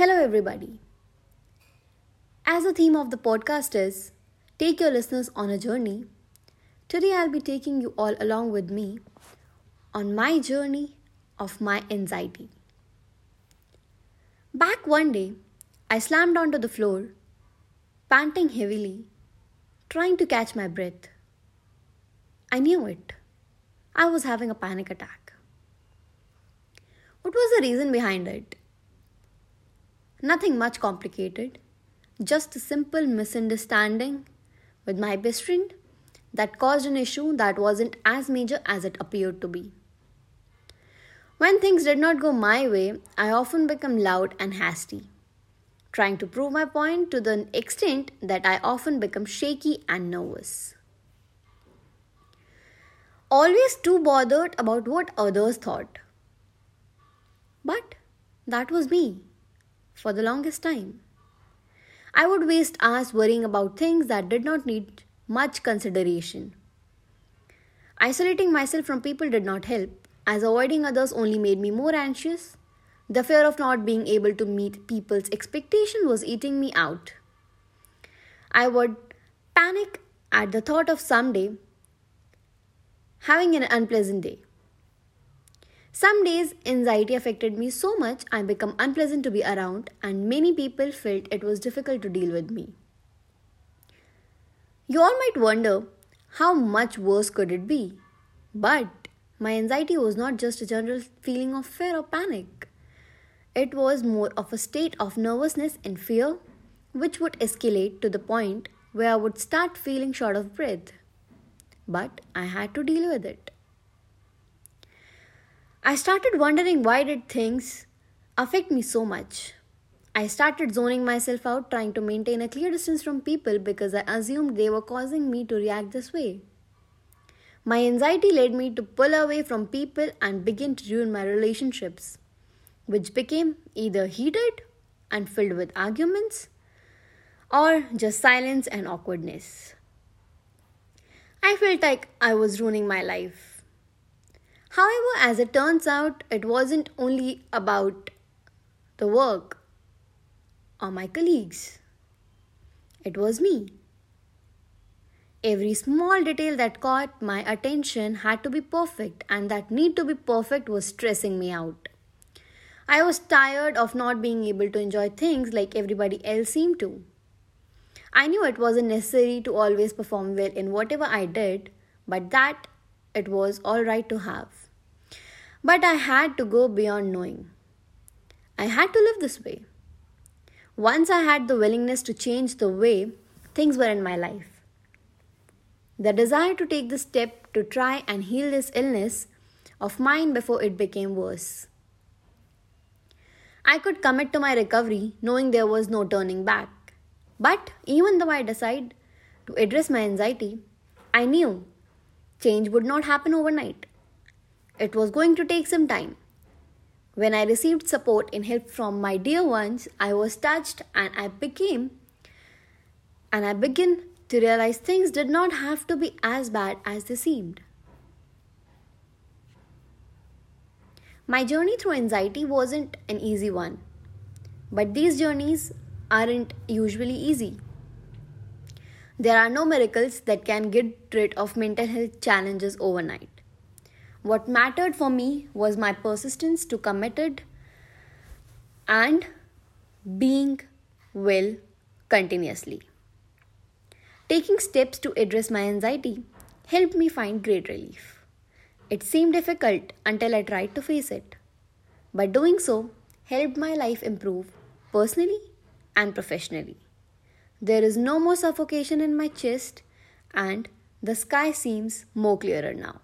Hello, everybody. As the theme of the podcast is Take Your Listeners on a Journey, today I'll be taking you all along with me on my journey of my anxiety. Back one day, I slammed onto the floor, panting heavily, trying to catch my breath. I knew it. I was having a panic attack. What was the reason behind it? Nothing much complicated, just a simple misunderstanding with my best friend that caused an issue that wasn't as major as it appeared to be. When things did not go my way, I often become loud and hasty, trying to prove my point to the extent that I often become shaky and nervous. Always too bothered about what others thought. But that was me for the longest time. I would waste hours worrying about things that did not need much consideration. Isolating myself from people did not help, as avoiding others only made me more anxious. The fear of not being able to meet people's expectation was eating me out. I would panic at the thought of someday having an unpleasant day. Some days, anxiety affected me so much I became unpleasant to be around, and many people felt it was difficult to deal with me. You all might wonder how much worse could it be? But my anxiety was not just a general feeling of fear or panic. It was more of a state of nervousness and fear, which would escalate to the point where I would start feeling short of breath. But I had to deal with it. I started wondering why did things affect me so much. I started zoning myself out trying to maintain a clear distance from people because I assumed they were causing me to react this way. My anxiety led me to pull away from people and begin to ruin my relationships, which became either heated and filled with arguments or just silence and awkwardness. I felt like I was ruining my life. However, as it turns out, it wasn't only about the work or my colleagues, it was me. Every small detail that caught my attention had to be perfect, and that need to be perfect was stressing me out. I was tired of not being able to enjoy things like everybody else seemed to. I knew it wasn't necessary to always perform well in whatever I did, but that it was all right to have. But I had to go beyond knowing. I had to live this way. Once I had the willingness to change the way things were in my life. The desire to take the step to try and heal this illness of mine before it became worse. I could commit to my recovery knowing there was no turning back. But even though I decided to address my anxiety, I knew change would not happen overnight. It was going to take some time. When I received support and help from my dear ones, I was touched and I became and I began to realize things did not have to be as bad as they seemed. My journey through anxiety wasn't an easy one, but these journeys aren't usually easy. There are no miracles that can get rid of mental health challenges overnight. What mattered for me was my persistence to committed and being well continuously. Taking steps to address my anxiety helped me find great relief. It seemed difficult until I tried to face it. But doing so helped my life improve personally and professionally. There is no more suffocation in my chest, and the sky seems more clearer now.